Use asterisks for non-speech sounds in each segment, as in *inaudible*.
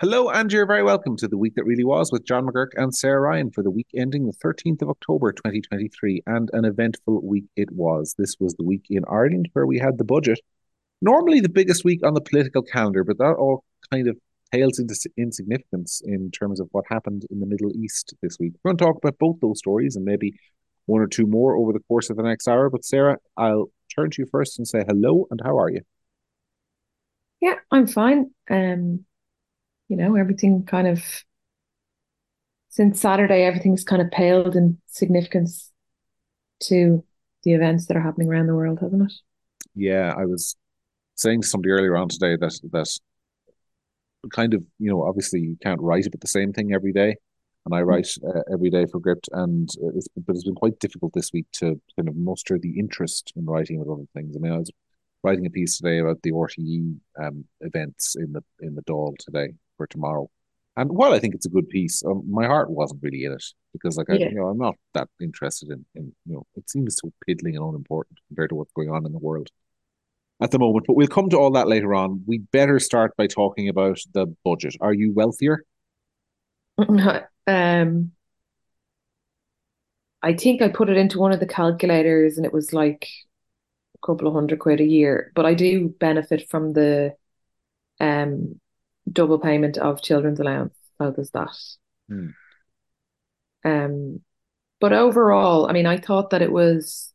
Hello, and you're very welcome to the week that really was with John McGurk and Sarah Ryan for the week ending the 13th of October 2023. And an eventful week it was. This was the week in Ireland where we had the budget. Normally the biggest week on the political calendar, but that all kind of tails into insignificance in terms of what happened in the Middle East this week. We're going to talk about both those stories and maybe one or two more over the course of the next hour. But Sarah, I'll turn to you first and say hello and how are you? Yeah, I'm fine. Um, you know, everything kind of since Saturday, everything's kind of paled in significance to the events that are happening around the world, hasn't it? Yeah, I was saying to somebody earlier on today that that kind of you know obviously you can't write about the same thing every day, and I write uh, every day for Gript, and it's but it's been quite difficult this week to kind of muster the interest in writing with other things. I mean, I was writing a piece today about the RTE um, events in the in the Dáil today, for tomorrow. And while I think it's a good piece, um, my heart wasn't really in it because, like, yeah. I, you know, I'm not that interested in, in, you know, it seems so piddling and unimportant compared to what's going on in the world at the moment. But we'll come to all that later on. We better start by talking about the budget. Are you wealthier? *laughs* um, I think I put it into one of the calculators, and it was like a couple of hundred quid a year. But I do benefit from the um double payment of children's allowance. How does that? Hmm. Um, but overall, I mean, I thought that it was,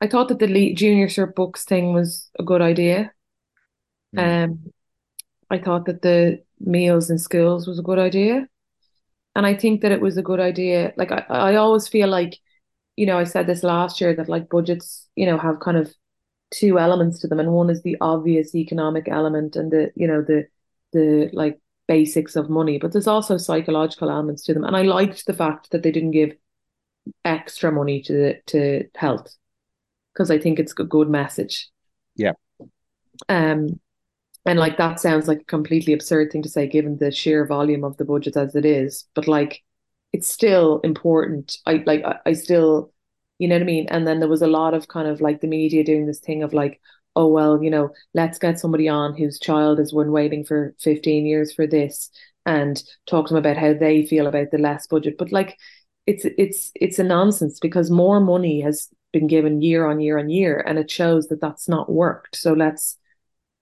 I thought that the junior cert books thing was a good idea. Hmm. Um, I thought that the meals in schools was a good idea. And I think that it was a good idea. Like I, I always feel like, you know, I said this last year that like budgets, you know, have kind of two elements to them. And one is the obvious economic element and the, you know, the the like basics of money, but there's also psychological elements to them. And I liked the fact that they didn't give extra money to to health because I think it's a good message. Yeah. Um, and like that sounds like a completely absurd thing to say given the sheer volume of the budget as it is, but like it's still important. I like I, I still, you know what I mean. And then there was a lot of kind of like the media doing this thing of like, oh well you know let's get somebody on whose child has been waiting for 15 years for this and talk to them about how they feel about the less budget. But like it's it's it's a nonsense because more money has been given year on year on year and it shows that that's not worked. So let's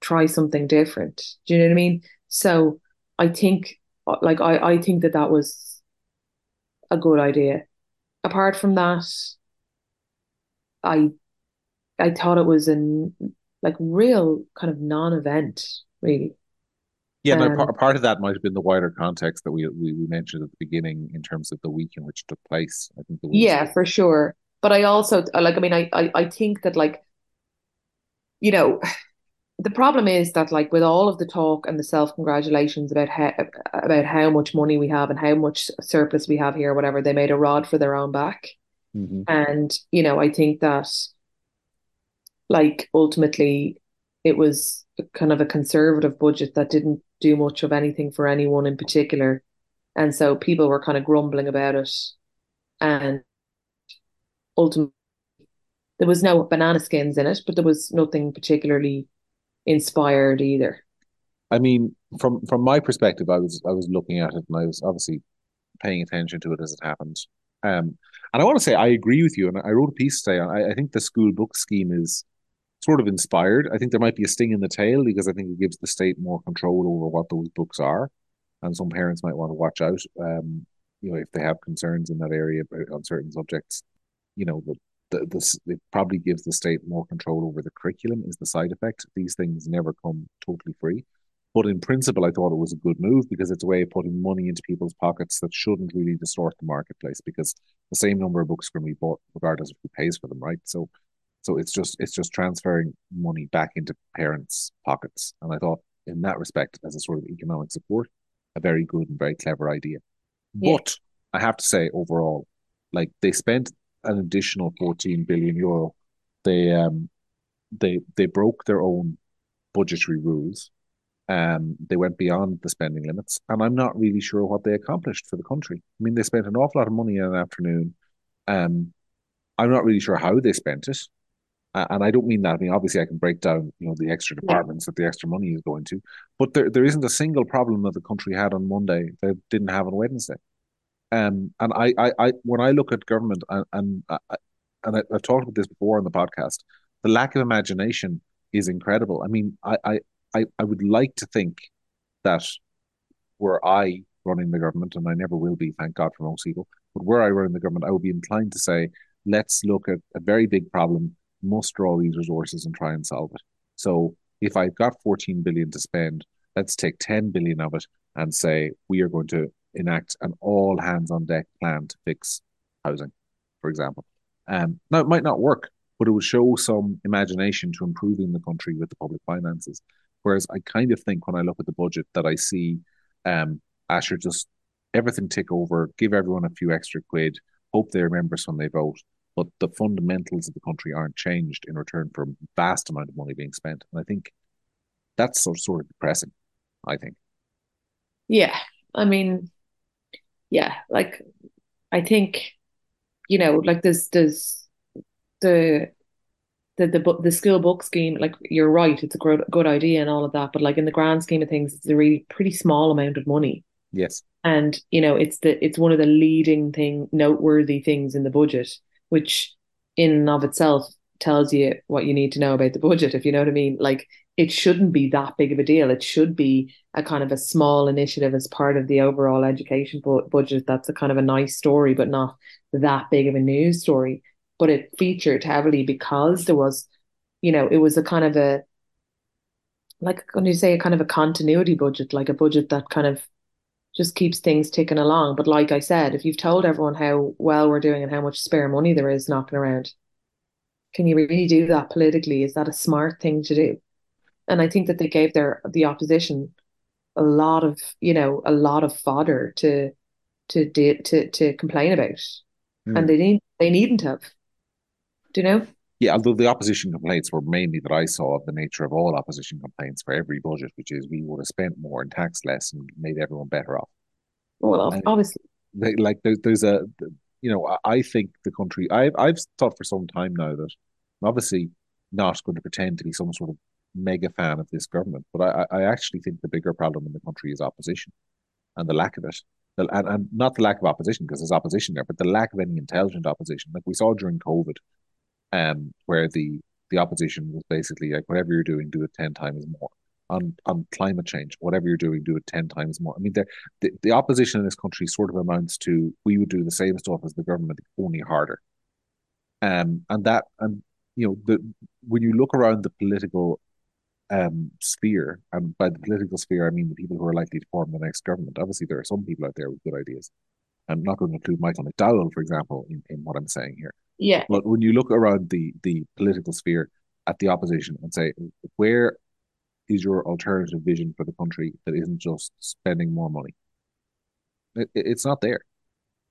try something different. Do you know what i mean? So i think like i i think that that was a good idea. Apart from that i I thought it was an like real kind of non-event, really. Yeah, um, part, part of that might have been the wider context that we, we, we mentioned at the beginning in terms of the week in which it took place. I think. yeah, for sure. But I also like. I mean, I, I I think that like, you know, *sighs* the problem is that like with all of the talk and the self congratulations about how about how much money we have and how much surplus we have here, whatever, they made a rod for their own back. Mm-hmm. And you know, I think that like ultimately it was kind of a conservative budget that didn't do much of anything for anyone in particular. And so people were kind of grumbling about it. And ultimately, there was no banana skins in it, but there was nothing particularly inspired either. I mean, from from my perspective, I was I was looking at it and I was obviously paying attention to it as it happened. Um, and I want to say I agree with you. And I wrote a piece today. I, I think the school book scheme is sort of inspired. I think there might be a sting in the tail because I think it gives the state more control over what those books are, and some parents might want to watch out. Um, you know, if they have concerns in that area on certain subjects, you know, the, the, the it probably gives the state more control over the curriculum. Is the side effect? These things never come totally free. But in principle, I thought it was a good move because it's a way of putting money into people's pockets that shouldn't really distort the marketplace because the same number of books can be bought regardless of who pays for them, right? So so it's just it's just transferring money back into parents' pockets. And I thought in that respect, as a sort of economic support, a very good and very clever idea. Yeah. But I have to say, overall, like they spent an additional 14 billion euro. They um they they broke their own budgetary rules. Um, they went beyond the spending limits, and I'm not really sure what they accomplished for the country. I mean, they spent an awful lot of money in an afternoon. Um, I'm not really sure how they spent it. And I don't mean that. I mean, obviously, I can break down, you know, the extra departments yeah. that the extra money is going to, but there, there isn't a single problem that the country had on Monday that didn't have on Wednesday. Um, and I, I, I, when I look at government, and and, uh, and I, have talked about this before on the podcast, the lack of imagination is incredible. I mean, I, I, I, I would like to think that were I running the government, and I never will be, thank God for most people, but were I running the government, I would be inclined to say, let's look at a very big problem, muster all these resources and try and solve it. So if I've got 14 billion to spend, let's take 10 billion of it and say we are going to enact an all hands on deck plan to fix housing, for example. Um, now it might not work, but it would show some imagination to improving the country with the public finances. Whereas I kind of think when I look at the budget that I see um, Asher just everything tick over, give everyone a few extra quid, hope they remember us when they vote. But the fundamentals of the country aren't changed in return for a vast amount of money being spent. And I think that's sort of, sort of depressing, I think. Yeah. I mean, yeah, like I think, you know, like there's there's the the the the school book scheme, like you're right, it's a good good idea and all of that, but like in the grand scheme of things, it's a really pretty small amount of money. Yes. And you know, it's the it's one of the leading thing noteworthy things in the budget, which in and of itself tells you what you need to know about the budget, if you know what I mean. Like it shouldn't be that big of a deal. It should be a kind of a small initiative as part of the overall education bu- budget. That's a kind of a nice story, but not that big of a news story. But it featured heavily because there was, you know, it was a kind of a, like when you say a kind of a continuity budget, like a budget that kind of just keeps things ticking along. But like I said, if you've told everyone how well we're doing and how much spare money there is knocking around, can you really do that politically? Is that a smart thing to do? and I think that they gave their the opposition a lot of you know a lot of fodder to to to to complain about, mm. and they need they needn't have. Do you know? Yeah, although the opposition complaints were mainly that I saw of the nature of all opposition complaints for every budget, which is we would have spent more and taxed less and made everyone better off. Well, and obviously, they, like there's there's a you know I think the country I've I've thought for some time now that obviously not going to pretend to be some sort of mega fan of this government, but I, I actually think the bigger problem in the country is opposition and the lack of it. And, and not the lack of opposition because there's opposition there, but the lack of any intelligent opposition. Like we saw during COVID, um, where the the opposition was basically like whatever you're doing, do it ten times more. On on climate change, whatever you're doing, do it ten times more. I mean, the the opposition in this country sort of amounts to we would do the same stuff as the government, only harder. Um, and that and you know the when you look around the political um, sphere, and by the political sphere, I mean the people who are likely to form the next government. Obviously, there are some people out there with good ideas. I'm not going to include Michael McDowell, for example, in, in what I'm saying here. Yeah. But when you look around the the political sphere at the opposition and say, where is your alternative vision for the country that isn't just spending more money? It, it's not there.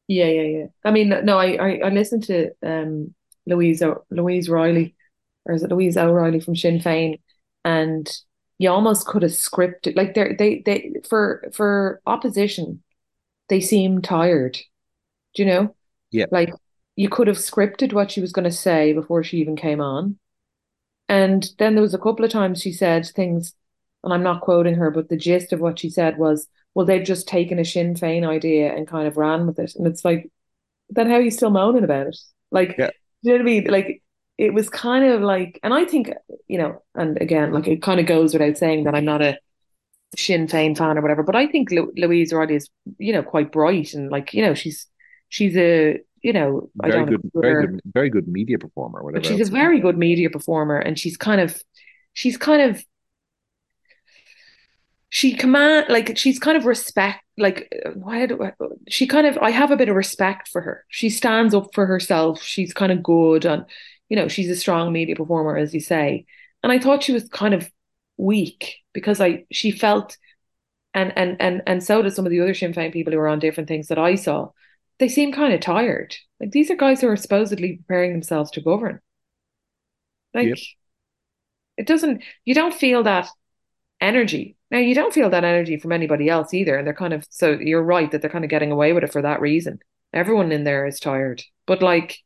Yeah, yeah, yeah. I mean, no, I I, I listened to um Louise o- Louise Riley, or is it Louise O'Reilly from Sinn Féin, and you almost could have scripted like they they they for for opposition they seem tired do you know yeah like you could have scripted what she was going to say before she even came on. And then there was a couple of times she said things and i'm not quoting her but the gist of what she said was well they've just taken a sinn fein idea and kind of ran with it. And it's like then how are you still moaning about it? Like yeah. you know what i mean? Like it was kind of like, and I think, you know, and again, like it kind of goes without saying that I'm not a Sinn Féin fan or whatever, but I think Lu- Louise O'Reilly is, you know, quite bright and like, you know, she's she's a, you know, very good, very good, very good media performer. Whatever. But she's a very good media performer, and she's kind of, she's kind of she command like she's kind of respect like why do I, she kind of I have a bit of respect for her. She stands up for herself. She's kind of good and you know, she's a strong media performer, as you say. And I thought she was kind of weak because I she felt and and and and so did some of the other Sinn Féin people who were on different things that I saw. They seem kind of tired. Like these are guys who are supposedly preparing themselves to govern. Like yep. it doesn't you don't feel that energy. Now you don't feel that energy from anybody else either. And they're kind of so you're right that they're kind of getting away with it for that reason. Everyone in there is tired. But like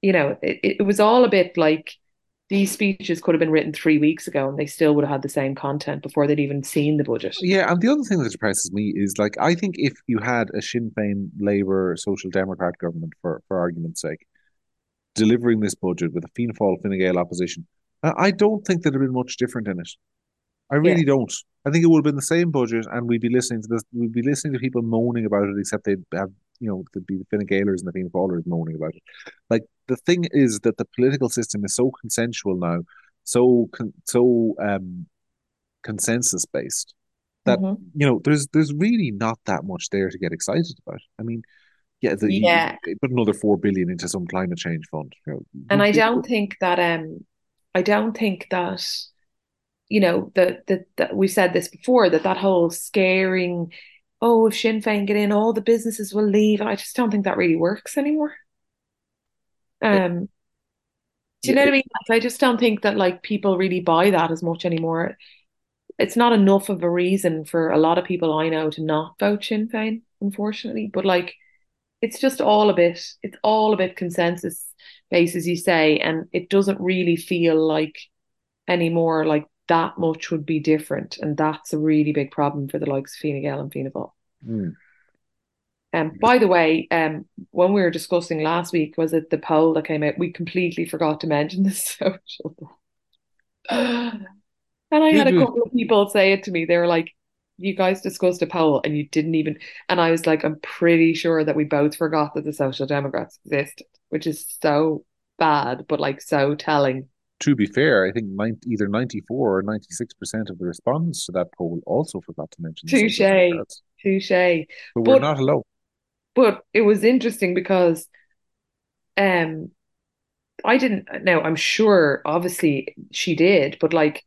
you know, it, it was all a bit like these speeches could have been written three weeks ago and they still would have had the same content before they'd even seen the budget. Yeah, and the other thing that depresses me is like I think if you had a Sinn Féin, Labour, Social Democrat government, for for argument's sake, delivering this budget with a Fianna Fáil, Fine Gael opposition, I don't think there'd have been much different in it. I really yeah. don't. I think it would have been the same budget, and we'd be listening to this. We'd be listening to people moaning about it, except they'd have, you know, there'd be the Fine Gaelers and the Fianna Fáilers moaning about it. Like the thing is that the political system is so consensual now, so so um, consensus based that mm-hmm. you know there's there's really not that much there to get excited about. I mean, yeah, the, yeah. put another four billion into some climate change fund, you know, and I don't think that um, I don't think that you know that that that we said this before that that whole scaring oh if Sinn Féin get in all the businesses will leave. I just don't think that really works anymore. Um do you know what I mean? Like, I just don't think that like people really buy that as much anymore. It's not enough of a reason for a lot of people I know to not vote Sinn Féin unfortunately but like it's just all a bit it's all a bit consensus based as you say and it doesn't really feel like anymore like that much would be different. And that's a really big problem for the likes of Fine Gael and Fianna Fáil. Mm. Um, by the way, um, when we were discussing last week, was it the poll that came out? We completely forgot to mention the *laughs* social. and I had a couple of people say it to me. They were like, "You guys discussed a poll, and you didn't even." And I was like, "I'm pretty sure that we both forgot that the Social Democrats existed," which is so bad, but like so telling to be fair, I think 90, either 94 or 96% of the respondents to that poll also forgot to mention Touche. Touche. But, but we're not alone. But it was interesting because um I didn't now I'm sure obviously she did, but like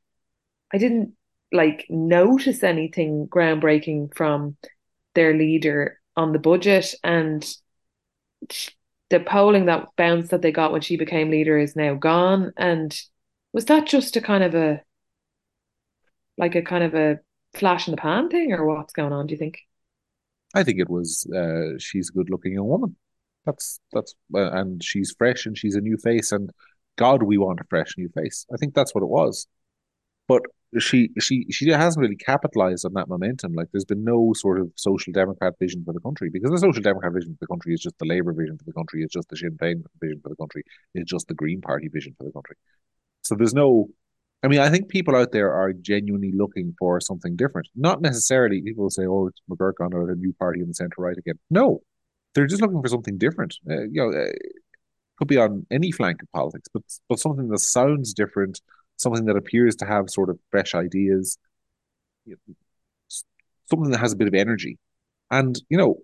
I didn't like notice anything groundbreaking from their leader on the budget and the polling that bounce that they got when she became leader is now gone. And was that just a kind of a like a kind of a flash in the pan thing, or what's going on? Do you think? I think it was. Uh, she's a good-looking young woman. That's that's uh, and she's fresh and she's a new face and God, we want a fresh new face. I think that's what it was. But she she she hasn't really capitalized on that momentum. Like there's been no sort of social democrat vision for the country because the social democrat vision for the country is just the Labour vision for the country, it's just the Sinn Féin vision for the country, it's just the Green Party vision for the country. So there's no I mean, I think people out there are genuinely looking for something different. Not necessarily people say, "Oh, it's McGurk or a new party in the centre right again." No, they're just looking for something different. Uh, you know, uh, could be on any flank of politics, but but something that sounds different, something that appears to have sort of fresh ideas, something that has a bit of energy. And, you know,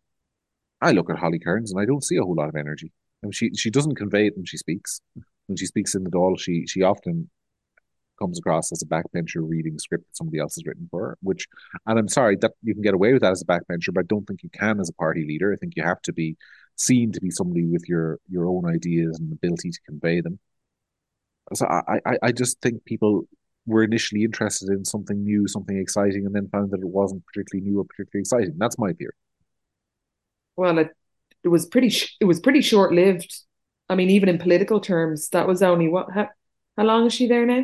I look at Holly Cairns and I don't see a whole lot of energy. I mean, she she doesn't convey it when she speaks. When she speaks in the Dáil, she she often comes across as a backbencher reading a script that somebody else has written for her, which and I'm sorry that you can get away with that as a backbencher, but I don't think you can as a party leader. I think you have to be seen to be somebody with your your own ideas and ability to convey them. So I, I, I just think people were initially interested in something new, something exciting, and then found that it wasn't particularly new or particularly exciting. That's my theory. Well, it it was pretty it was pretty short lived. I mean, even in political terms, that was only what how, how long is she there now?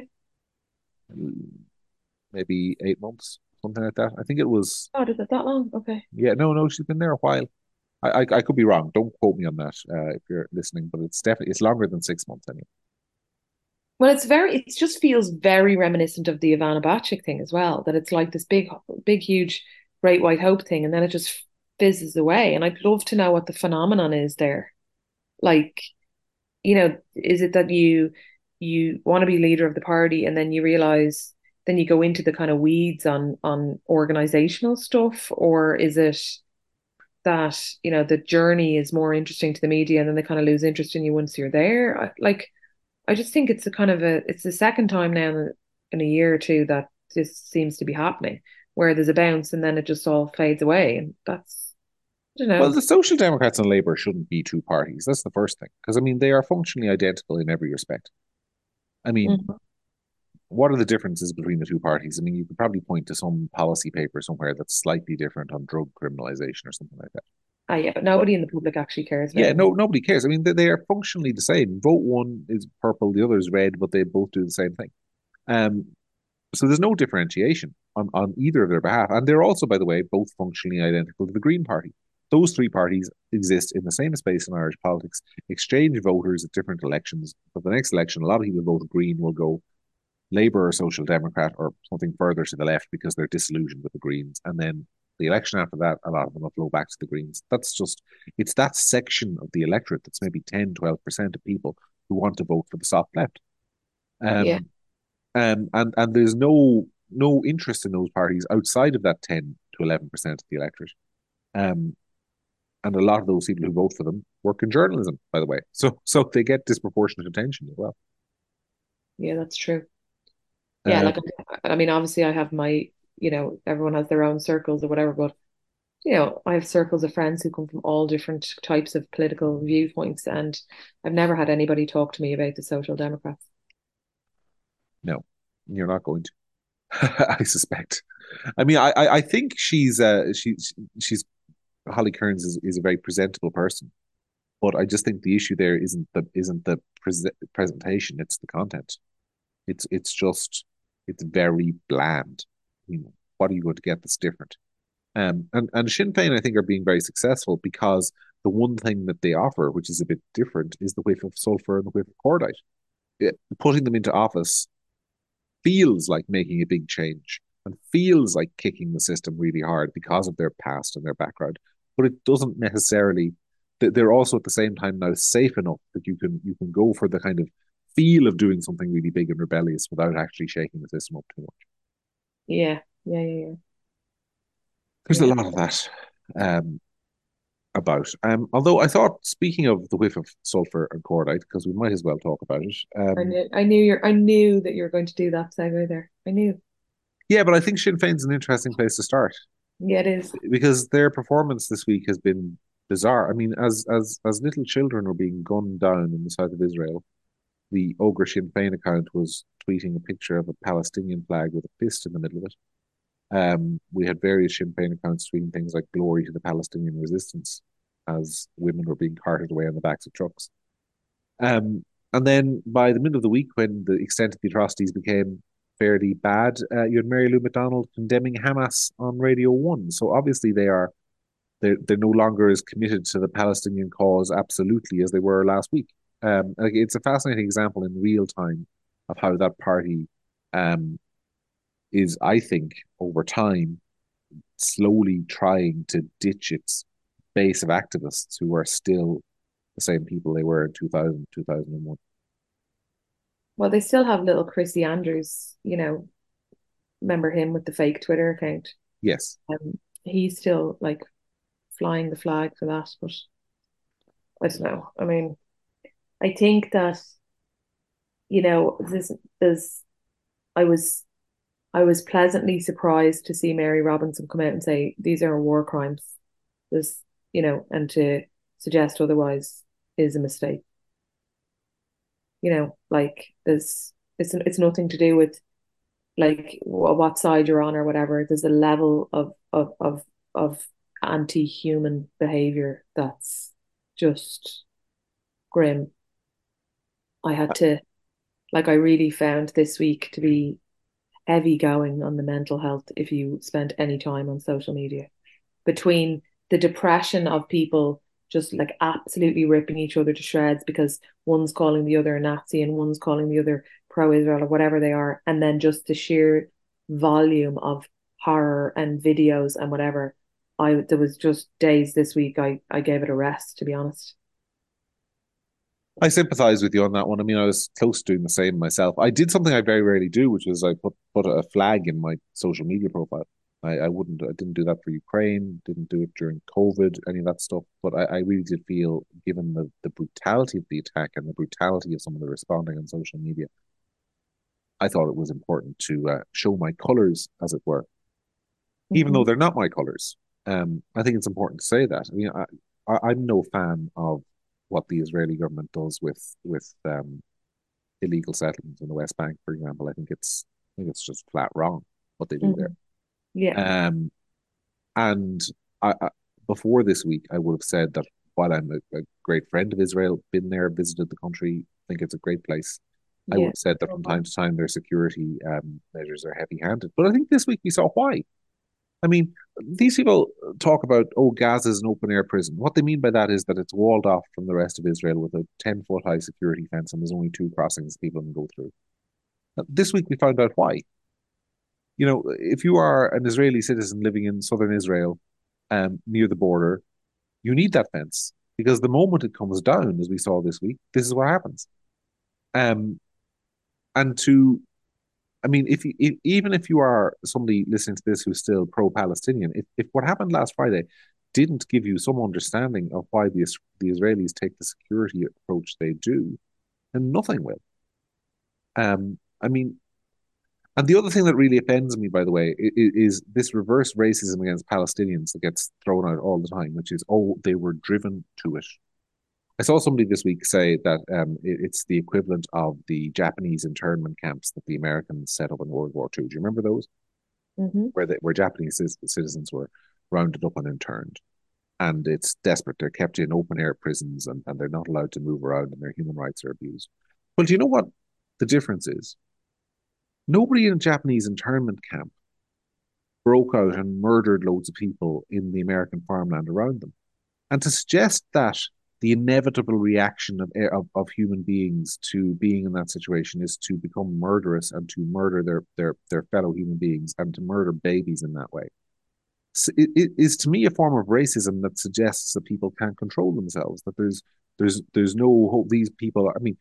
Maybe eight months, something like that. I think it was. Oh, did it that long? Okay. Yeah, no, no, she's been there a while. I, I, I could be wrong. Don't quote me on that uh, if you're listening, but it's definitely it's longer than six months anyway. Well, it's very, it just feels very reminiscent of the Ivana Bacik thing as well, that it's like this big, big, huge, great white hope thing, and then it just fizzes away. And I'd love to know what the phenomenon is there. Like, you know, is it that you you want to be leader of the party and then you realize then you go into the kind of weeds on on organizational stuff, or is it that you know the journey is more interesting to the media and then they kind of lose interest in you once you're there? Like I just think it's a kind of a it's the second time now in a year or two that this seems to be happening, where there's a bounce and then it just all fades away, and that's I don't know. Well, the Social Democrats and Labour shouldn't be two parties. That's the first thing, because I mean they are functionally identical in every respect. I mean, mm-hmm. what are the differences between the two parties? I mean, you could probably point to some policy paper somewhere that's slightly different on drug criminalization or something like that. Ah, yeah, but nobody in the public actually cares yeah, them. no, nobody cares. I mean, they, they are functionally the same. Vote one is purple, the other is red, but they both do the same thing. Um, so there's no differentiation on, on either of their behalf. And they're also, by the way, both functionally identical to the Green Party. Those three parties exist in the same space in Irish politics, exchange voters at different elections. But the next election, a lot of people vote Green will go Labour or Social Democrat or something further to the left because they're disillusioned with the Greens. And then the election after that, a lot of them will flow back to the Greens. That's just, it's that section of the electorate that's maybe 10, 12% of people who want to vote for the soft left. Yeah, Um, um, and, and there's no, no interest in those parties outside of that 10 to 11% of the electorate. Um, and a lot of those people who vote for them work in journalism, by the way. So, so they get disproportionate attention as well. yeah, that's true. Yeah, Um, like I mean, obviously I have my, you know, everyone has their own circles or whatever, but you know, I have circles of friends who come from all different types of political viewpoints, and I've never had anybody talk to me about the Social Democrats. no, you're not going to. *laughs* I suspect. I mean, I, I, think she's uh, she's she's Holly Cairns is, is a very presentable person, but I just think the issue there isn't the isn't the pre- presentation; it's the content. It's it's just it's very bland. You know, what are you going to get that's different? Um, and and Sinn Féin, I think, are being very successful because the one thing that they offer, which is a bit different, is the whiff of sulfur and the whiff of cordite. It, putting them into office feels like making a big change and feels like kicking the system really hard because of their past and their background. But it doesn't necessarily. They're also at the same time now safe enough that you can you can go for the kind of feel of doing something really big and rebellious without actually shaking the system up too much. Yeah, yeah, yeah, There's a lot of that um, about. Um, although I thought, speaking of the whiff of sulfur and cordite, because we might as well talk about it. Yeah. I Um, knew, I knew you're, I knew that you were going to do that segue there. I knew. yeah, but I think Sinn Féin's an interesting place to start Yeah, it is. because their performance this week has been bizarre. I mean, as as as little children are being gunned down in the south of Israel, the Ogre Sinn Féin account was tweeting a picture of a Palestinian flag with a fist in the middle of it. Um, we had various Sinn Féin accounts tweeting things like "Glory to the Palestinian resistance" as women were being carted away on the backs of trucks. Um, and then by the middle of the week, when the extent of the atrocities became fairly bad, uh, you had Mary Lou McDonald condemning Hamas on Radio One. So obviously they are they're they're no longer as committed to the Palestinian cause absolutely as they were last week. Um, like it's a fascinating example in real time of how that party um, is, I think, over time, slowly trying to ditch its base of activists who are still the same people they were in 2000, 2001. Well, they still have little Chrissy Andrews, you know, remember him with the fake Twitter account? Yes. Um, he's still like flying the flag for that, but I don't know. I mean, I think that, you know, this is I was I was pleasantly surprised to see Mary Robinson come out and say these are war crimes. This, you know, and to suggest otherwise is a mistake. You know, like there's it's it's nothing to do with like what side you're on or whatever. There's a level of of of of anti-human behavior that's just grim. I had uh, to like I really found this week to be heavy going on the mental health if you spent any time on social media. Between the depression of people just like absolutely ripping each other to shreds because one's calling the other a Nazi and one's calling the other pro-Israel or whatever they are, and then just the sheer volume of horror and videos and whatever. I there was just days this week I I gave it a rest to be honest. I sympathize with you on that one. I mean, I was close to doing the same myself. I did something I very rarely do, which is I put put a flag in my social media profile. I, I wouldn't, I didn't do that for Ukraine, didn't do it during COVID, any of that stuff. But I, I really did feel, given the, the brutality of the attack and the brutality of some of the responding on social media, I thought it was important to uh, show my colors, as it were, even though Mhm. they're not my colors. Um, I think it's important to say that. I mean, I, I, I'm no fan of what the Israeli government does with with um, illegal settlements in the West Bank, for example. I think it's I think it's just flat wrong what they do there. Mhm. Yeah. Um, and I, I before this week, I would have said that while I'm a, a great friend of Israel, been there, visited the country, think it's a great place. I would have said that from time to time their security um, measures are heavy-handed. But I think this week we saw why. I mean, these people talk about, oh, Gaza is an open-air prison. What they mean by that is that it's walled off from the rest of Israel with a 10-foot high security fence and there's only two crossings people can go through. This week we found out why. You know, if you are an Israeli citizen living in southern Israel, um, near the border, you need that fence because the moment it comes down, as we saw this week, this is what happens. Um, and to, I mean, if, you, if even if you are somebody listening to this who's still pro-Palestinian, if, if what happened last Friday didn't give you some understanding of why the the Israelis take the security approach they do, then nothing will. Um, I mean, and the other thing that really offends me, by the way, is, is, this reverse racism against Palestinians that gets thrown out all the time, which is, oh, they were driven to it. I saw somebody this week say that um, it, it's the equivalent of the Japanese internment camps that the Americans set up in World War II. Do you remember those? hmm Where they, where Japanese citizens were rounded up and interned. And it's desperate. They're kept in open air prisons and, and they're not allowed to move around and their human rights are abused. Well, do you know what the difference is? Nobody in a Japanese internment camp broke out and murdered loads of people in the American farmland around them. And to suggest that the inevitable reaction of, eh, of, of human beings to being in that situation is to become murderous and to murder their, their, their fellow human beings and to murder babies in that way. It, it is to me a form of racism that suggests that people can't control themselves that there's there's there's no hope. These people i mean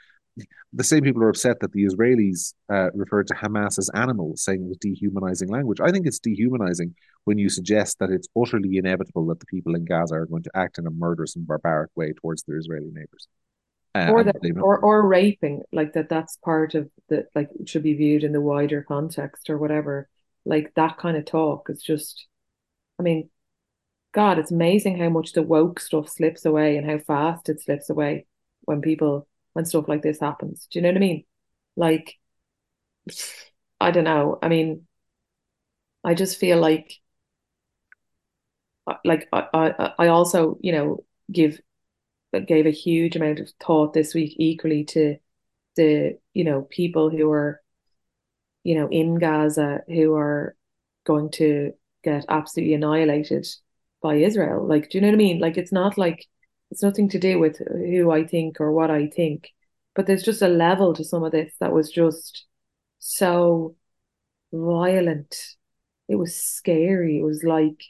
the same people are upset that the Israelis uh, referred to Hamas as animals, saying it was dehumanizing language. I think it's dehumanizing when you suggest that it's utterly inevitable that the people in Gaza are going to act in a murderous and barbaric way towards their Israeli neighbors. Uh, Or that, or or raping, like that. That's part of the like should be viewed in the wider context or whatever. Like that kind of talk is just. I mean, God, it's amazing how much the woke stuff slips away and how fast it slips away when people when stuff like this happens. Do you know what I mean? Like, I don't know. I mean, I just feel like, like I, I, I also, you know, give gave a huge amount of thought this week equally to the, you know, people who are, you know, in Gaza who are going to get absolutely annihilated by Israel. Like, do you know what I mean? Like, it's not like it's nothing to do with who I think or what I think, but there's just a level to some of this that was just so violent. It was scary. It was like,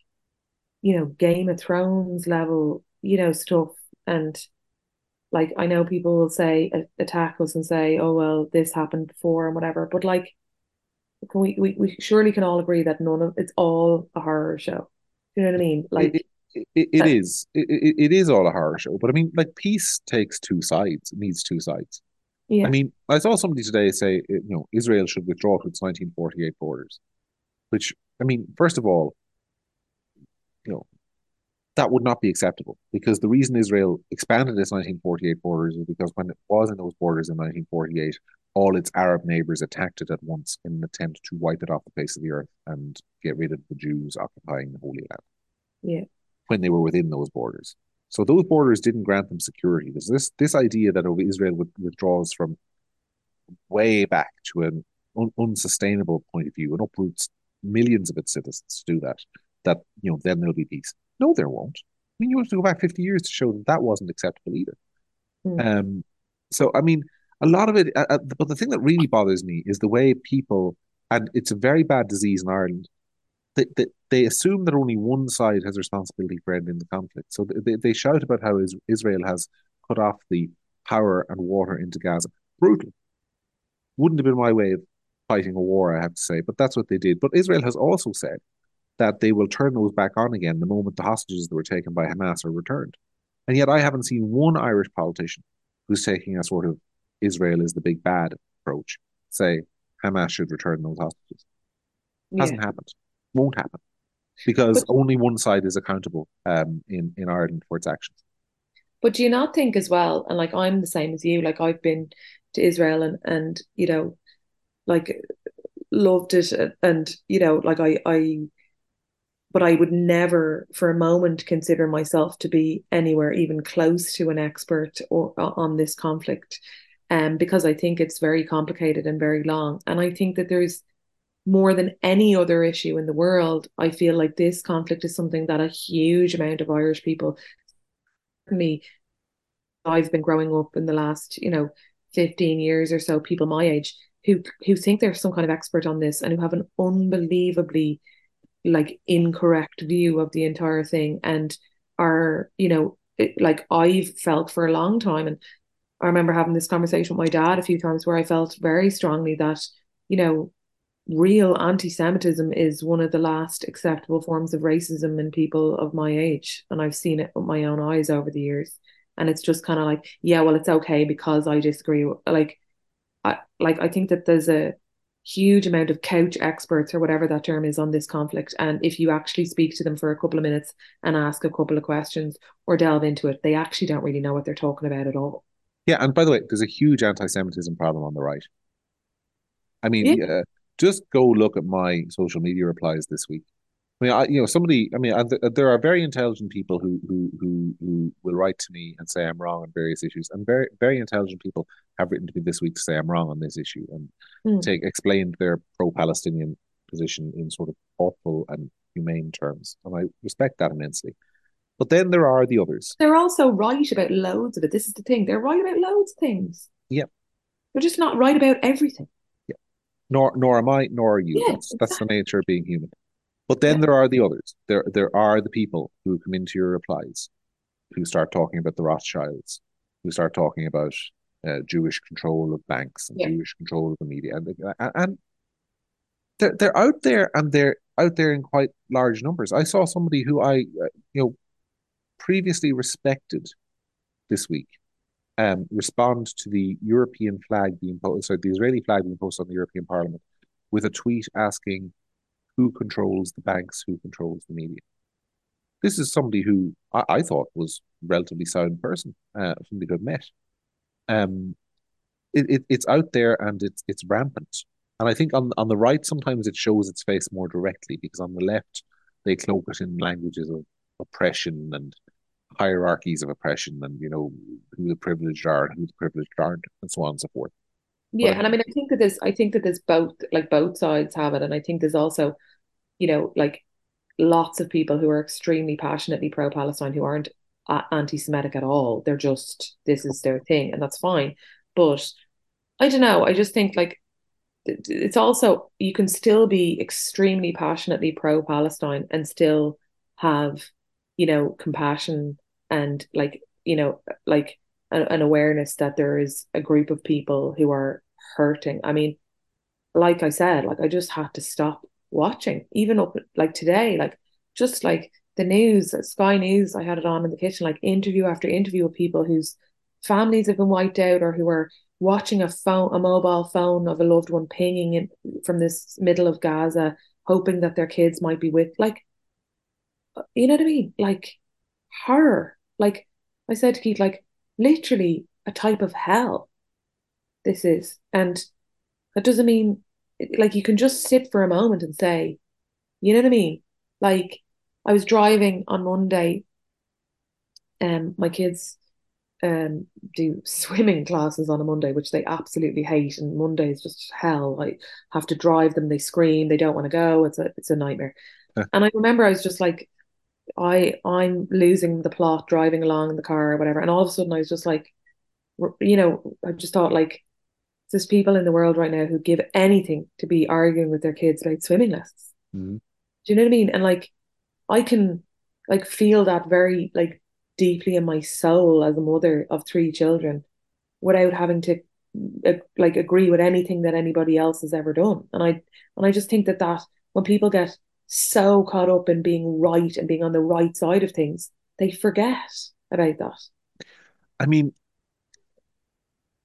you know, Game of Thrones level, you know, stuff. And like, I know people will say, attack us and say, oh, well, this happened before and whatever. But like, can we, we, we surely can all agree that none of it's all a horror show. You know what I mean? Like, it, it, it is. It, is all a horror show. But I mean, like, peace takes two sides, it needs two sides. yeah. I mean, I saw somebody today say, eh, you know, Israel should withdraw to its 1948 borders, which, I mean, first of all, you know, that would not be acceptable because the reason Israel expanded its 1948 borders is because when it was in those borders in 1948, all its Arab neighbors attacked it at once in an attempt to wipe it off the face of the earth and get rid of the Jews occupying the Holy Land. Yeah. When they were within those borders. So those borders didn't grant them security. There's this this idea that Israel withdraws from way back to an un- unsustainable point of view and uproots millions of its citizens to do that. That you know, then there'll be peace. No, there won't. I mean, you have to go back 50 years to show that that wasn't acceptable either. Mm. Um, so I mean, a lot of it. Uh, uh, but the thing that really bothers me is the way people, and it's a very bad disease in Ireland. They, they, they assume that only one side has responsibility for ending the conflict. So they, they shout about how Israel has cut off the power and water into Gaza. Brutal. Wouldn't have been my way of fighting a war, I have to say, but that's what they did. But Israel has also said that they will turn those back on again the moment the hostages that were taken by Hamas are returned. And yet I haven't seen one Irish politician who's taking a sort of Israel is the big bad approach say Hamas should return those hostages. Yeah. Hasn't happened. Won't happen. Because but, only one side is accountable um, in, in Ireland for its actions. But do you not think as well, and like I'm the same as you, like I've been to Israel and and you know, like loved it and you know, like I I but I would never for a moment consider myself to be anywhere even close to an expert or on this conflict. Um, because I think it's very complicated and very long. And I think that there's more than any other issue in the world, I feel like this conflict is something that a huge amount of Irish people, me, I've been growing up in the last, you know, 15 years or so, people my age who who think they're some kind of expert on this and who have an unbelievably like incorrect view of the entire thing and are you know it, like I've felt for a long time and I remember having this conversation with my dad a few times where I felt very strongly that you know real anti-Semitism is one of the last acceptable forms of racism in people of my age and I've seen it with my own eyes over the years and it's just kind of like yeah well it's okay because I disagree like I like I think that there's a huge amount of couch experts or whatever that term is on this conflict. And if you actually speak to them for a couple of minutes and ask a couple of questions or delve into it, they actually don't really know what they're talking about at all. Yeah, and by the way, there's a huge anti-Semitism problem on the right. I mean, yeah. uh, just go look at my social media replies this week. I mean, I, you know, somebody. I mean, there are very intelligent people who who who who will write to me and say I'm wrong on various issues, and very very intelligent people have written to me this week to say I'm wrong on this issue and mm. take explained their pro-Palestinian position in sort of thoughtful and humane terms, and I respect that immensely. But then there are the others. They're also right about loads of it. This is the thing; they're right about loads of things. Yeah, they're just not right about everything. Nor nor am I, nor are you. Yeah, that's, exactly. that's the nature of being human. But then yeah. there are the others. There there are the people who come into your replies, who start talking about the Rothschilds, who start talking about uh, Jewish control of banks and yeah. Jewish control of the media, and, and they're they're out there and they're out there in quite large numbers. I saw somebody who I uh, you know previously respected this week um, respond to the European flag being posted, sorry, the Israeli flag being posted on the European Parliament with a tweet asking who controls the banks, who controls the media. This is somebody who I, I thought was a relatively sound person, uh, somebody have met. Um, it, it, it's out there and it's it's rampant. And I think on on the right sometimes it shows its face more directly because on the left they cloak it in languages of oppression and hierarchies of oppression and you know who the privileged are and who the privileged aren't and so on and so forth. Yeah, and I mean, I think that there's, I think that there's both, like both sides have it, and I think there's also, you know, like lots of people who are extremely passionately pro-Palestine who aren't anti-Semitic at all. They're just this is their thing, and that's fine. But I don't know. I just think like it's also you can still be extremely passionately pro-Palestine and still have, you know, compassion and like you know, like an, awareness that there is a group of people who are hurting. I mean, like I said, like I just had to stop watching, even up like today, like just like the news, uh, Sky News, I had it on in the kitchen, like interview after interview of people whose families have been wiped out or who are watching a phone, a mobile phone of a loved one pinging in from this middle of Gaza, hoping that their kids might be with, like, uh, you know what I mean? Like horror. Like I said to Keith, like literally a type of hell this is. And that doesn't mean like you can just sit for a moment and say, you know what I mean? Like I was driving on Monday, and um, my kids um do swimming *laughs* classes on a Monday, which they absolutely hate, and Monday is just hell. I have to drive them, they scream, they don't want to go. It's a it's a nightmare. and I remember I was just like, I I'm losing the plot driving along in the car or whatever. And all of a sudden I was just like, you know, I just thought like, there's people in the world right now who give anything to be arguing with their kids about swimming lessons. Mm-hmm. Do you know what I mean? And like, I can like feel that very like deeply in my soul as a mother of three children, without having to uh, like agree with anything that anybody else has ever done. And I and I just think that that when people get so caught up in being right and being on the right side of things, they forget about that. I mean,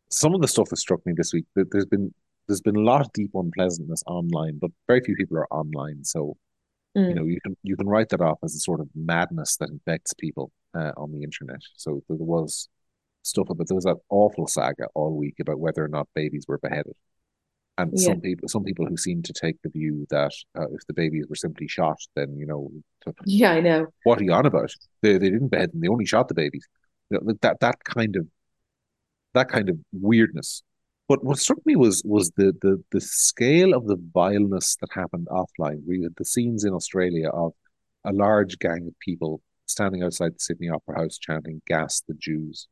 some of the stuff that struck me this week, there's been there's been a lot of deep unpleasantness online, but very few people are online. So, mm. you know, you can you can write that off as a sort of madness that infects people uh, on the internet. So there was stuff about there was that awful saga all week about whether or not babies were beheaded. And Yeah. some people, some people who seem to take the view that uh, if the babies were simply shot, then you know, Yeah, I know. what are you on about? They they didn't behead them; they only shot the babies. You know, that that kind of that kind of weirdness. But what struck me was was the the the scale of the vileness that happened offline. We had the scenes in Australia of a large gang of people standing outside the Sydney Opera House chanting "Gas the Jews,"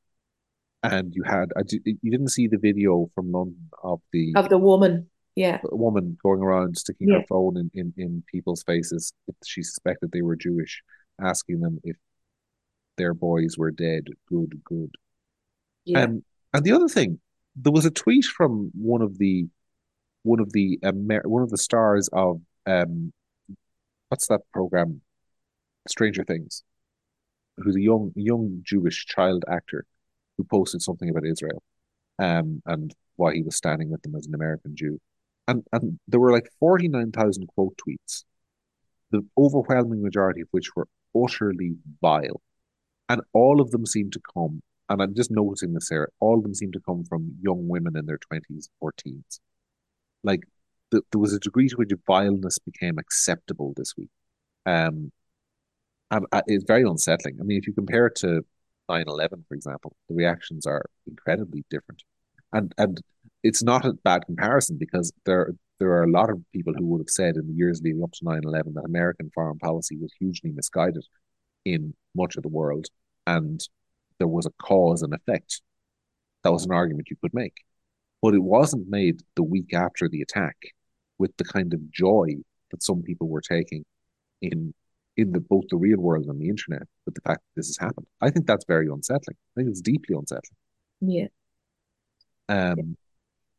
and you had you didn't see the video from London of the Of the woman. Yeah. woman going around sticking her phone in in, in people's faces if she suspected they were Jewish, asking them if their boys were dead. Good, good. Yeah. Um, and the other thing, there was a tweet from one of the one of the Amer one of the stars of um, what's that program, Stranger Things, who's a young young Jewish child actor who posted something about Israel, um, and why he was standing with them as an American Jew, and and there were like forty nine thousand quote tweets, the overwhelming majority of which were utterly vile, and all of them seemed to come and I'm just noticing this here, all of them seem to come from young women in their 20s or teens. Like the, there was a degree to which vileness became acceptable this week. Um, and uh, it's very unsettling. I mean, if you compare it to 9/11, for example, the reactions are incredibly different. And and it's not a bad comparison because there there are a lot of people who would have said in the years leading up to 9/11 that American foreign policy was hugely misguided in much of the world and there was a cause and effect. That was an argument you could make. But it wasn't made the week after the attack with the kind of joy that some people were taking in in the both the real world and the internet with the fact that this has happened. I think that's very unsettling. I think it's deeply unsettling. Yeah. Um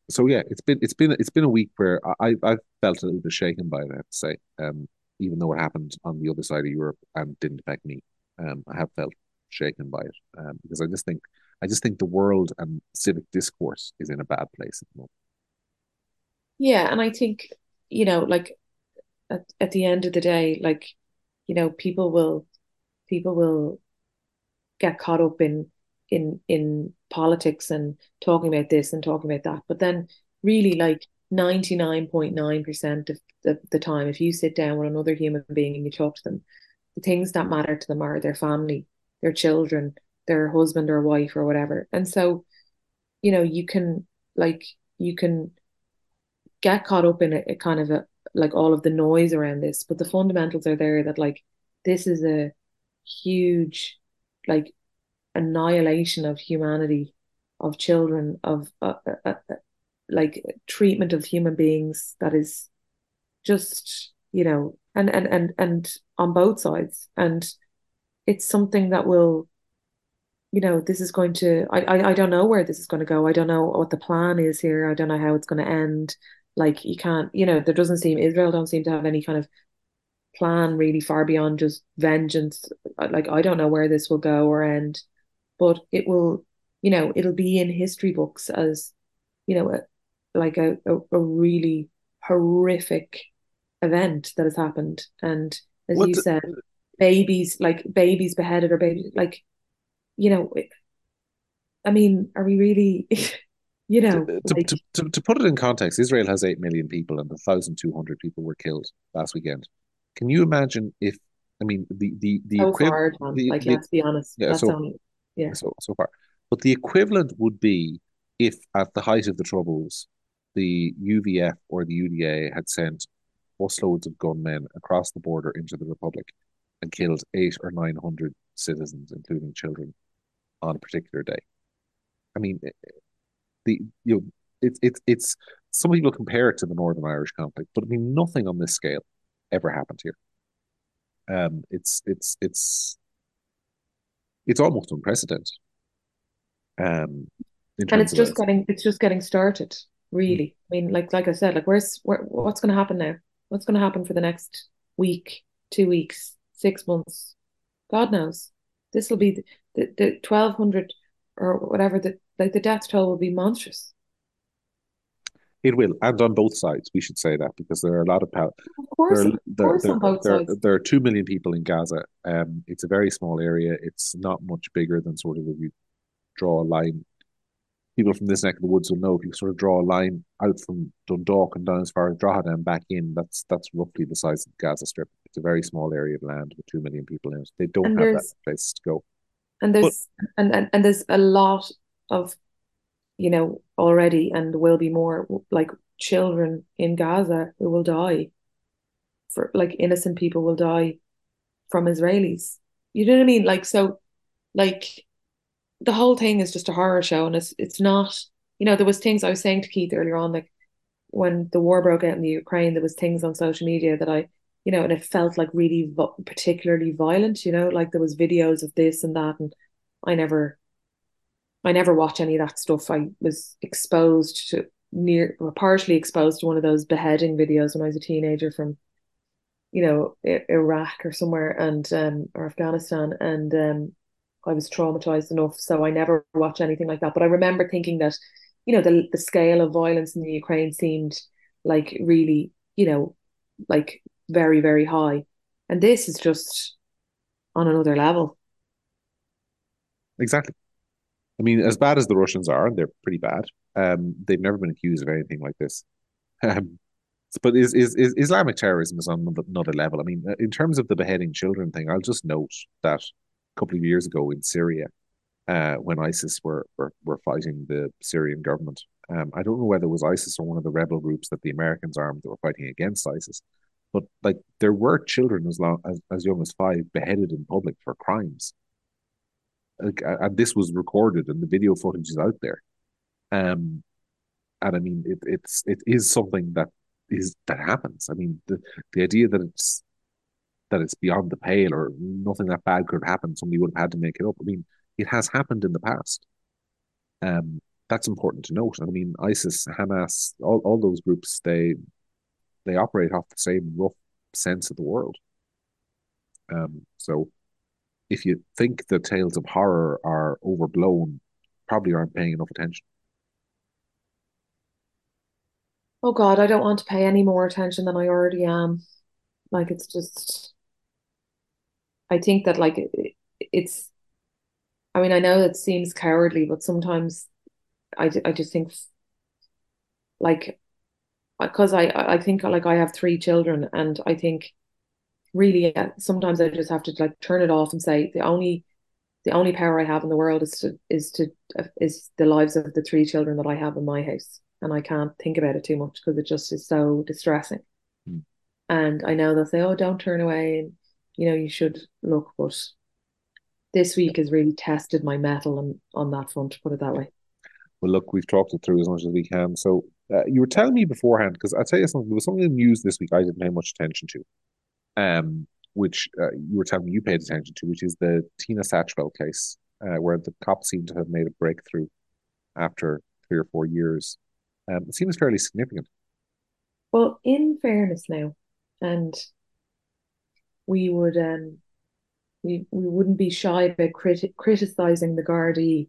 so yeah, it's been it's been it's been a week where I I've felt a little bit shaken by it, I have to say. Um even though it happened on the other side of Europe and didn't affect me. Um I have felt shaken by it um, because I just think I just think the world and civic discourse is in a bad place at the moment. Yeah. And I think, you know, like at, at the end of the day, like, you know, people will people will get caught up in in in politics and talking about this and talking about that. But then really like 99.9% of the, the time, if you sit down with another human being and you talk to them, the things that matter to them are their family, their children, their husband or wife or whatever. And so, you know, you can like you can get caught up in a, a kind of a like all of the noise around this, but the fundamentals are there that like this is a huge like annihilation of humanity, of children, of uh, uh, uh, like treatment of human beings that is just, you know, and and and and on both sides. And it's something that will, you know, this is going to I I, I don't know where this is going to go. I don't know what the plan is here. I don't know how it's going to end. Like you can't, you know, there doesn't seem Israel don't seem to have any kind of plan really far beyond just vengeance. Uh, like I don't know where this will go or end, but it will, you know, it'll be in history books as, you know, a, like a, a, a really horrific event that has happened. And as What you the, said, babies, like babies beheaded or babies, like, you know, I mean, are we really, *laughs* you know, to, like, to, to, to put it in context, Israel has 8 million people and 1,200 people were killed last weekend. Can you imagine if, I mean, the, the, the so equivalent, far, Tom, the, like, the, let's be honest, yeah, that's so, only, yeah, so, so far, but the equivalent would be if at the height of the Troubles, the UVF or the UDA had sent busloads of gunmen across the border into the Republic and killed eight or 900 citizens, including children, on a particular day. I mean, the you know it's it's it's some people compare it to the Northern Irish conflict, but I mean nothing on this scale ever happened here. Um, it's it's it's it's almost unprecedented. Um, and it's just getting, it's just getting started, really. I mean, like, like I said, like, where's, where, what's going to happen now? What's going to happen for the next week, two weeks, six months? God knows. This will be the, the, the 1200 or whatever, the, like, the death toll will be monstrous. It will, and on both sides, we should say that because there are a lot of pal- Of there course, are of there course, there on both there sides. there are two million people in Gaza. Um, it's a very small area. It's not much bigger than sort of if you draw a line people from this neck of the woods will know if you sort of draw a line out from Dundalk and down as far as Drogheda and back in, that's that's roughly the size of the Gaza Strip. It's a very small area of land with two million people in it. They don't And have that place to go. and But there's and, and and there's a lot of you know already and will be more like children in Gaza who will die for like innocent people will die from Israelis. You know what I mean? Like so like the whole thing is just a horror show and it's it's not you know there was things I was saying to Keith earlier on like when the war broke out in the Ukraine there was things on social media that I you know and it felt like really particularly violent you know like there was videos of this and that and I never I never watch any of that stuff I was exposed to near or partially exposed to one of those beheading videos when I was a teenager from you know Iraq or somewhere and um or Afghanistan and um I was traumatized enough, so I never watched anything like that. But I remember thinking that, you know, the the scale of violence in the Ukraine seemed like really, you know, like very, very high. And this is just on another level. exactly. I mean, as bad as the Russians are, and they're pretty bad, um, they've never been accused of anything like this. *laughs* Um, but is, is is Islamic terrorism is on another level. I mean, uh, in terms of the beheading children thing, I'll just note that a couple of years ago in Syria, uh, when ISIS were, were were fighting the Syrian government, um, I don't know whether it was ISIS or one of the rebel groups that the Americans armed that were fighting against ISIS, but like there were children as long as, as young as five beheaded in public for crimes, like, and this was recorded and the video footage is out there. Um, and I mean, it, it's it is something that is that happens. I mean, the the idea that it's that it's beyond the pale or nothing that bad could have happened, somebody would have had to make it up. I mean, it has happened in the past. Um, that's important to note. I mean, ISIS, Hamas, all, all those groups, they they operate off the same rough sense of the world. Um, so if you think the tales of horror are overblown, probably aren't paying enough attention. Oh God, I don't want to pay any more attention than I already am. Like it's just, I think that like it, it's, I mean, I know it seems cowardly, but sometimes I, I just think like, because I, I think like I have three children and I think really yeah, sometimes I just have to like turn it off and say the only the only power I have in the world is to is to is the lives of the three children that I have in my house, and I can't think about it too much because it just is so distressing. Mm. And I know they'll say, "Oh, don't turn away," and you know you should look, but this week has really tested my mettle on on that front, to put it that way. Well, look, we've talked it through as much as we can. So uh, you were telling me beforehand because I'll tell you something. There was something in the news this week I didn't pay much attention to. Um, which uh, you were telling me you paid attention to, which is the Tina Satchwell case, uh, where the cops seem to have made a breakthrough after three or four years. Um, it seems fairly significant. Well, in fairness now, and we would um we we wouldn't be shy about criti criticizing the Gardaí,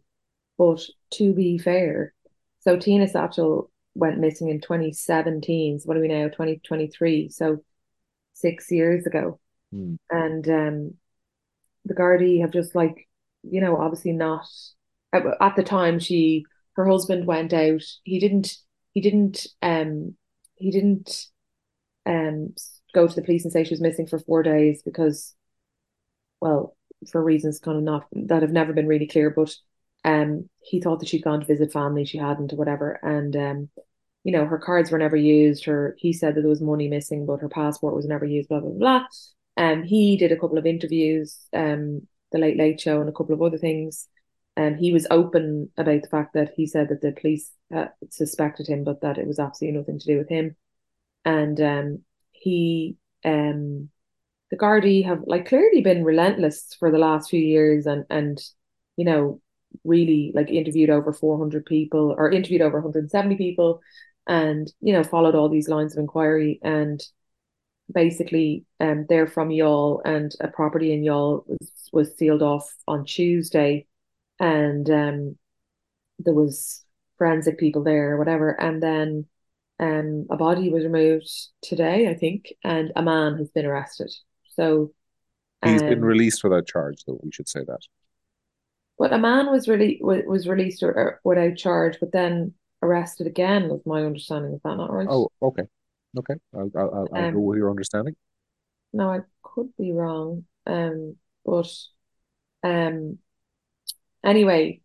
but to be fair, so Tina Satchwell went missing in 2017. So what are we now? 2023. So six years ago. Hmm. And um the Gardaí have just like, you know, obviously not at, at the time she her husband went out. He didn't he didn't um he didn't um go to the police and say she was missing for four days because well, for reasons kind of not that have never been really clear, but um he thought that she'd gone to visit family, she hadn't or whatever. And um, you know, her cards were never used. Her he said that there was money missing, but her passport was never used, blah blah blah. Um he did a couple of interviews, um, the Late Late Show and a couple of other things. And he was open about the fact that he said that the police uh, suspected him, but that it was absolutely nothing to do with him. And um he um the Gardaí have like clearly been relentless for the last few years and and you know really like interviewed over 400 people or interviewed over 170 people and you know followed all these lines of inquiry. And basically um they're from Youghal and a property in Youghal was was sealed off on Tuesday. And um there was forensic people there or whatever. And then um a body was removed today I think and a man has been arrested. So He's been um released without charge, though, we should say that. But a man was really was released without charge, but then arrested again, was my understanding. Is that not right? Oh, okay. Okay. I'll, I'll, I'll um, go with your understanding. No, I could be wrong. Um, but um, anyway,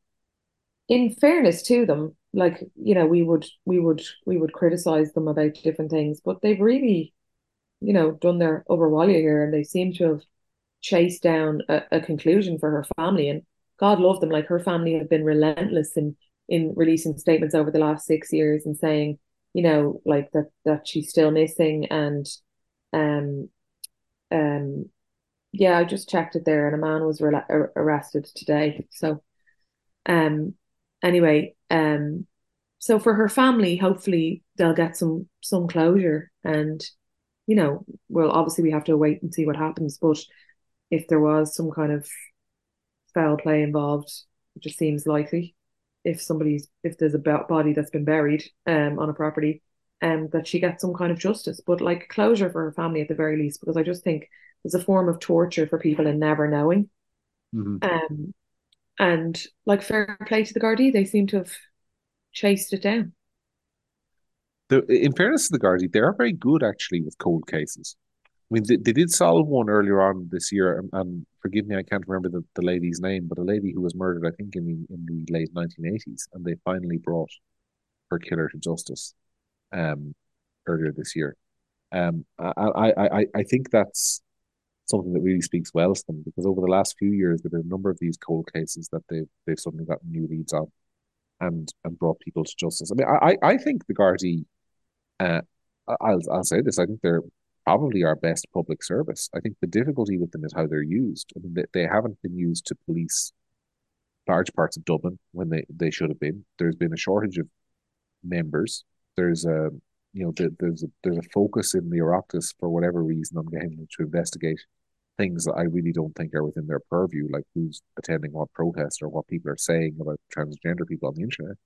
in fairness to them, like you know, we would we would we would criticize them about different things, but they've really, you know, done their overwhelming here, and they seem to have chased down a, a conclusion for her family. And God love them, like her family have been relentless in in releasing statements over the last six years and saying, you know, like that that she's still missing and um um yeah, I just checked it there and a man was re- arrested today. So um anyway, um so for her family, hopefully they'll get some some closure and you know, well obviously we have to wait and see what happens, but if there was some kind of foul play involved, it just seems likely if somebody's if there's a body that's been buried um on a property um that she gets some kind of justice but like closure for her family at the very least because I just think there's a form of torture for people in never knowing. Mm-hmm. um and like fair play to the Gardaí they seem to have chased it down. The, in fairness to the Gardaí they are very good actually with cold cases. I mean, they, they did solve one earlier on this year, and, and forgive me, I can't remember the, the lady's name, but a lady who was murdered, I think, in the in the late 1980s, and they finally brought her killer to justice um, earlier this year. Um, I, I, I, I think that's something that really speaks well to them because over the last few years, there have been a number of these cold cases that they've they've suddenly gotten new leads on and and brought people to justice. I mean, I I think the Gardaí, uh, I'll I'll say this, I think they're probably our best public service. I think the difficulty with them is how they're used. I mean, they, they haven't been used to police large parts of Dublin when they, they should have been. There's been a shortage of members. There's a you know the, there's a, there's a focus in the Oireachtas for whatever reason on getting them to investigate things that I really don't think are within their purview, like who's attending what protest or what people are saying about transgender people on the internet.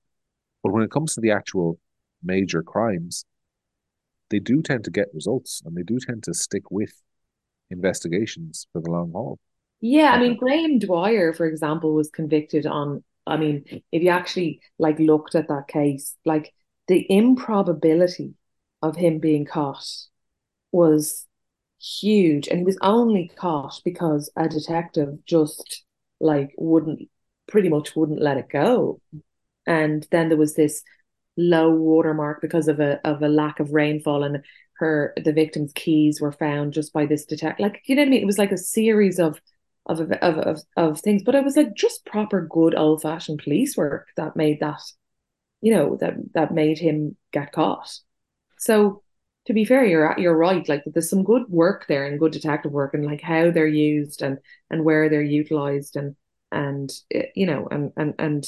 But when it comes to the actual major crimes, they do tend to get results and they do tend to stick with investigations for the long haul. Yeah, I mean Graham Dwyer, for example, was convicted on. I mean, if you actually like looked at that case, like the improbability of him being caught was huge, and he was only caught because a detective just like wouldn't, pretty much wouldn't let it go. And then there was this low watermark because of a of a lack of rainfall and her the victim's keys were found just by this detective like you know what I mean? It was like a series of of of of, of things but it was like just proper good old fashioned police work that made that you know that that made him get caught. So to be fair you're you're right like there's some good work there and good detective work and like how they're used and and where they're utilized and and you know and and and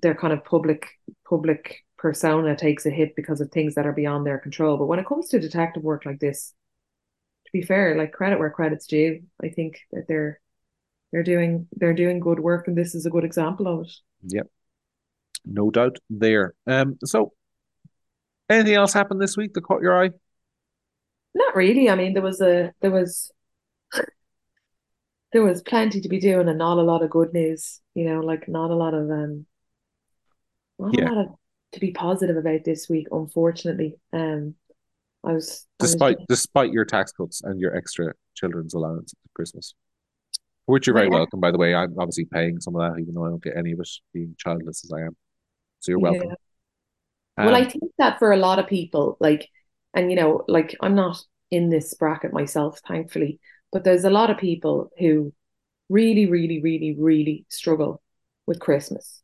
their kind of public public persona takes a hit because of things that are beyond their control. But when it comes to detective work like this, to be fair, like credit where credit's due, I think that they're they're doing they're doing good work, and this is a good example of it. Yep, no doubt there. Um, so anything else happened this week that caught your eye? Not really. I mean, there was a there was there was plenty to be doing and not a lot of good news. You know, like not a lot of um, not yeah. a lot of to be positive about this week. Unfortunately, um, I was despite I was... despite your tax cuts and your extra children's allowance at Christmas, which you're very yeah. welcome. By the way, I'm obviously paying some of that, even though I don't get any of it, being childless as I am. So you're welcome. Yeah. Um, well, I think that for a lot of people, like, and you know, like I'm not in this bracket myself, thankfully, but there's a lot of people who really, really, really, really struggle with Christmas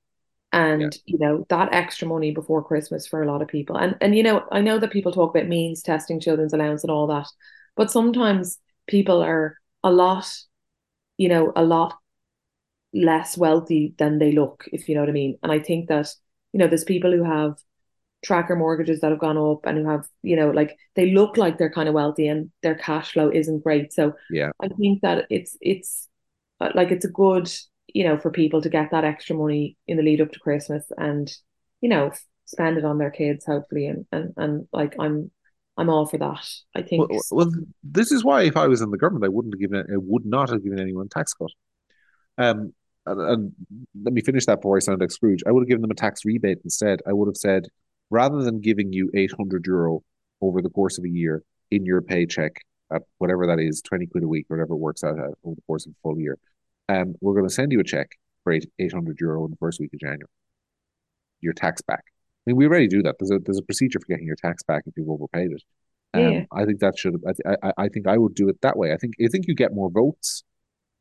and yeah. you know that extra money before christmas for a lot of people. And and you know i know that people talk about means testing children's allowance and all that but sometimes people are a lot you know a lot less wealthy than they look if you know what i mean. And i think that you know there's people who have tracker mortgages that have gone up and who have you know like they look like they're kind of wealthy and their cash flow isn't great. So yeah. I think that it's it's uh, like it's a good you know, for people to get that extra money in the lead up to Christmas and, you know, spend it on their kids, hopefully. And, and, and like, I'm, I'm all for that. I think. Well, well, this is why if I was in the government, I wouldn't have given, I would not have given anyone tax cut. Um, and, and let me finish that before I sound like Scrooge. I would have given them a tax rebate instead. I would have said, rather than giving you 800 euro over the course of a year in your paycheck, at whatever that is, 20 quid a week, or whatever it works out at over the course of a full year, um, we're going to send you a check for 800 euro in the first week of January. Your tax back. I mean, we already do that. There's a there's a procedure for getting your tax back if you've overpaid it. Um, yeah. I think that should. I, I I think I would do it that way. I think I think you get more votes.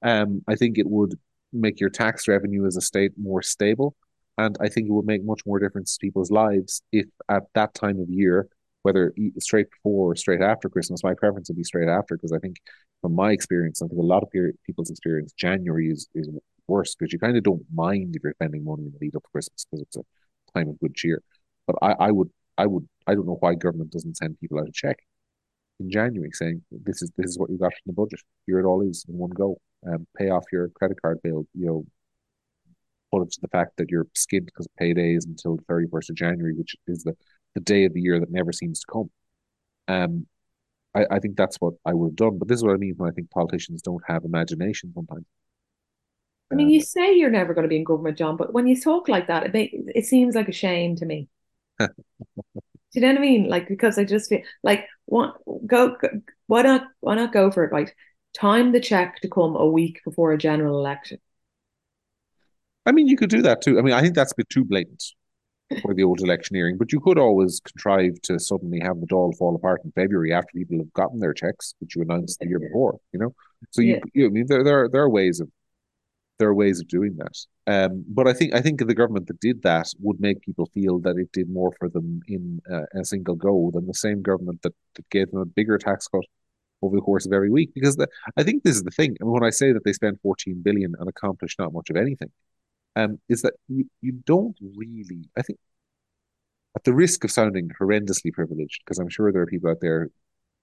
Um, I think it would make your tax revenue as a state more stable, and I think it would make much more difference to people's lives if at that time of year, whether straight before or straight after Christmas, my preference would be straight after because I think, from my experience, I think a lot of people's experience, January is is worse because you kind of don't mind if you're spending money in the lead up to Christmas because it's a time of good cheer. But I, I would, I would, I don't know why government doesn't send people out a check in January saying this is this is what you got from the budget. Here it all is in one go. Um, pay off your credit card bill. You know, put it to the fact that you're skinned because payday is until the thirty first of January, which is the the day of the year that never seems to come. Um, I, I think that's what I would have done. But this is what I mean when I think politicians don't have imagination sometimes. I mean, you say you're never going to be in government, John, but when you talk like that, it, it seems like a shame to me. *laughs* Do you know what I mean? Like, because I just feel like, what, go, go, why not, why not go for it? Like, time the check to come a week before a general election. I mean, you could do that too. I mean, I think that's a bit too blatant for the old electioneering, but you could always contrive to suddenly have the Dáil fall apart in February after people have gotten their checks, which you announced the year before, you know? So you, yeah. you I mean, there, there, there are ways of there are ways of doing that. Um, but I think I think the government that did that would make people feel that it did more for them in uh, a single go than the same government that, that gave them a bigger tax cut over the course of every week. Because the, I think this is the thing. I mean, when I say that they spent 14 billion and accomplished not much of anything, um, is that you, you don't really. I think at the risk of sounding horrendously privileged, because I'm sure there are people out there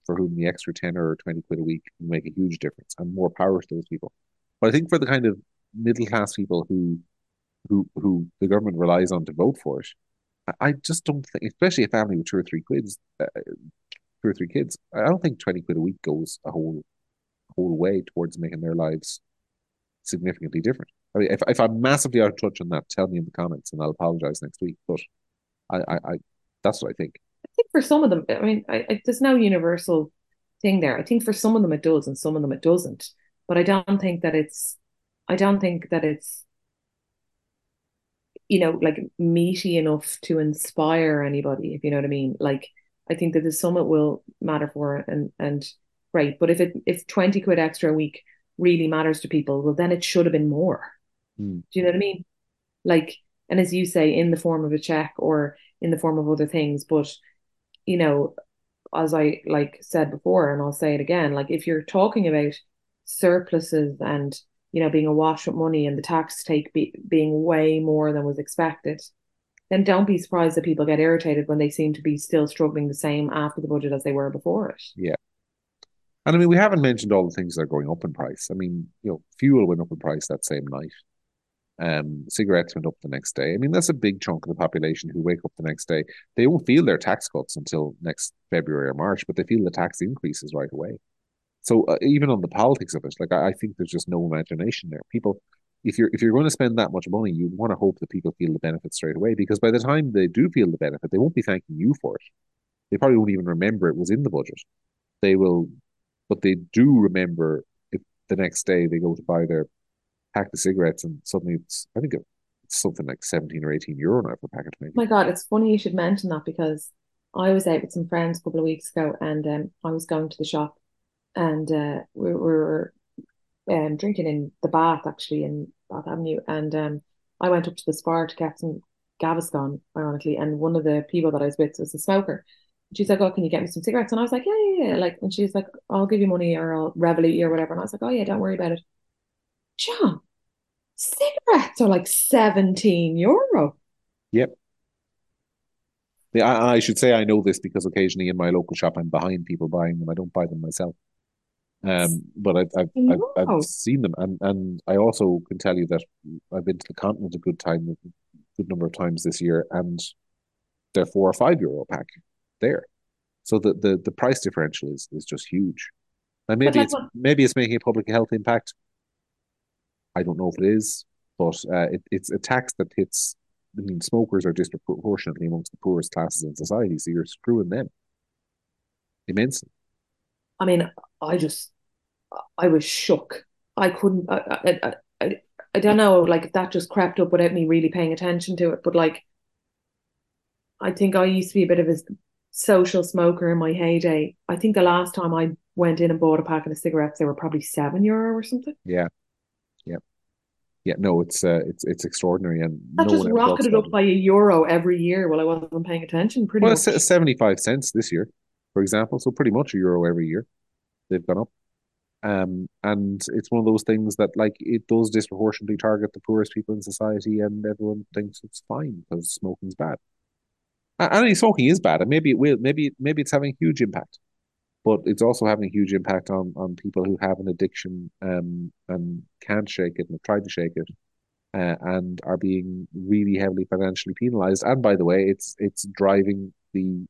for whom the extra 10 or 20 quid a week make a huge difference and more power to those people. But I think for the kind of middle class people who who who the government relies on to vote for it. I, just don't think, especially a family with two or three kids, uh, two or three kids. I don't think twenty quid a week goes a whole whole way towards making their lives significantly different. I mean, if if I'm massively out of touch on that, tell me in the comments, and I'll apologize next week. But I, I, I that's what I think. I think for some of them, I mean, I, I, there's no universal thing there. I think for some of them it does, and some of them it doesn't. But I don't think that it's I don't think that it's you know like meaty enough to inspire anybody if you know what I mean like I think that the summit will matter for and and great but if it if 20 quid extra a week really matters to people well then it should have been more mm. do you know what I mean like and as you say in the form of a check or in the form of other things but you know as I like said before and I'll say it again like if you're talking about surpluses and you know, being awash with money and the tax take be, being way more than was expected, then don't be surprised that people get irritated when they seem to be still struggling the same after the budget as they were before it. Yeah. And I mean, we haven't mentioned all the things that are going up in price. I mean, you know, fuel went up in price that same night. Um, cigarettes went up the next day. I mean, that's a big chunk of the population who wake up the next day. They won't feel their tax cuts until next February or March, but they feel the tax increases right away. So uh, even on the politics of it, like I, I, think there's just no imagination there. People, if you're if you're going to spend that much money, you want to hope that people feel the benefit straight away because by the time they do feel the benefit, they won't be thanking you for it. They probably won't even remember it was in the budget. They will, but they do remember if the next day they go to buy their pack of cigarettes and suddenly it's I think it's something like seventeen or eighteen euro now for a pack of twenty. Oh my God, it's funny you should mention that because I was out with some friends a couple of weeks ago and um, I was going to the shop and uh, we, were um, drinking in the bath actually in Bath Avenue, and um, I went up to the bar to get some Gaviscon, ironically, and one of the people that I was with was a smoker. She's like, "Oh, can you get me some cigarettes?" And I was like, "Yeah, yeah, yeah." Like, and she's like, "I'll give you money or I'll Revolut or whatever." And I was like, "Oh yeah, don't worry about it." John, cigarettes are like seventeen euro. Yep. Yeah, I, I should say I know this because occasionally in my local shop I'm behind people buying them. I don't buy them myself. Um, but I've I've, I've, I've, seen them, and and I also can tell you that I've been to the continent a good time, a good number of times this year, and they're four or five euro pack there. So the the, the price differential is is just huge. And maybe it's maybe it's making a public health impact. I don't know if it is. but uh, it, it's a tax that hits. I mean, smokers are disproportionately amongst the poorest classes in society, so you're screwing them immensely. I mean, I just, I was shook. I couldn't. I, I, I, I don't know. Like if that just crept up without me really paying attention to it, but like, I think I used to be a bit of a social smoker in my heyday. I think the last time I went in and bought a packet of cigarettes, they were probably seven euro or something. Yeah, yeah, yeah. No, it's uh, it's it's extraordinary, and that no just rocketed up by a euro every year while I wasn't paying attention. Pretty well, much. seventy five cents this year, for example. So pretty much a euro every year they've gone up. Um, and it's one of those things that like it does disproportionately target the poorest people in society, and everyone thinks it's fine because smoking's bad. And I mean, smoking is bad, and maybe it will, maybe maybe it's having a huge impact but it's also having a huge impact on on people who have an addiction um, and can't shake it and have tried to shake it uh, and are being really heavily financially penalized. And by the way, it's it's driving the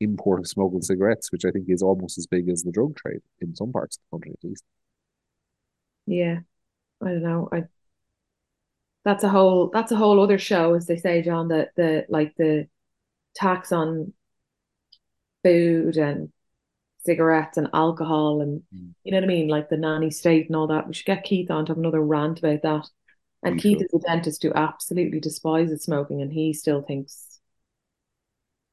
import of smuggled cigarettes, which I think is almost as big as the drug trade in some parts of the country, at least. Yeah, I don't know. I that's a whole that's a whole other show, as they say, John. That the like the tax on food and cigarettes and alcohol and mm. you know what I mean, like the nanny state and all that. We should get Keith on to have another rant about that. And we Keith should. is a dentist who absolutely despises smoking, and he still thinks,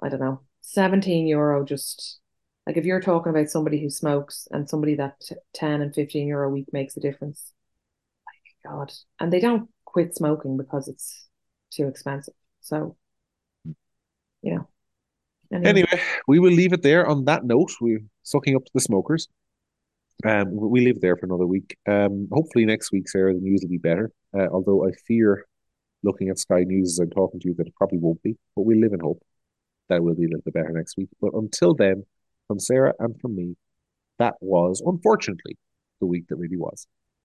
I don't know, seventeen euro just like if you're talking about somebody who smokes and somebody that 10 and 15 euro a week makes a difference my god and they don't quit smoking because it's too expensive so you know Anyway. anyway, we will leave it there on that note. We're sucking up to the smokers. Um, we live there for another week. Um, hopefully next week, Sarah, the news will be better. Uh, although I fear, looking at Sky News as I'm talking to you, that it probably won't be. But we live in hope that will be a little bit better next week. But until then, from Sarah and from me, that was unfortunately the week that really was.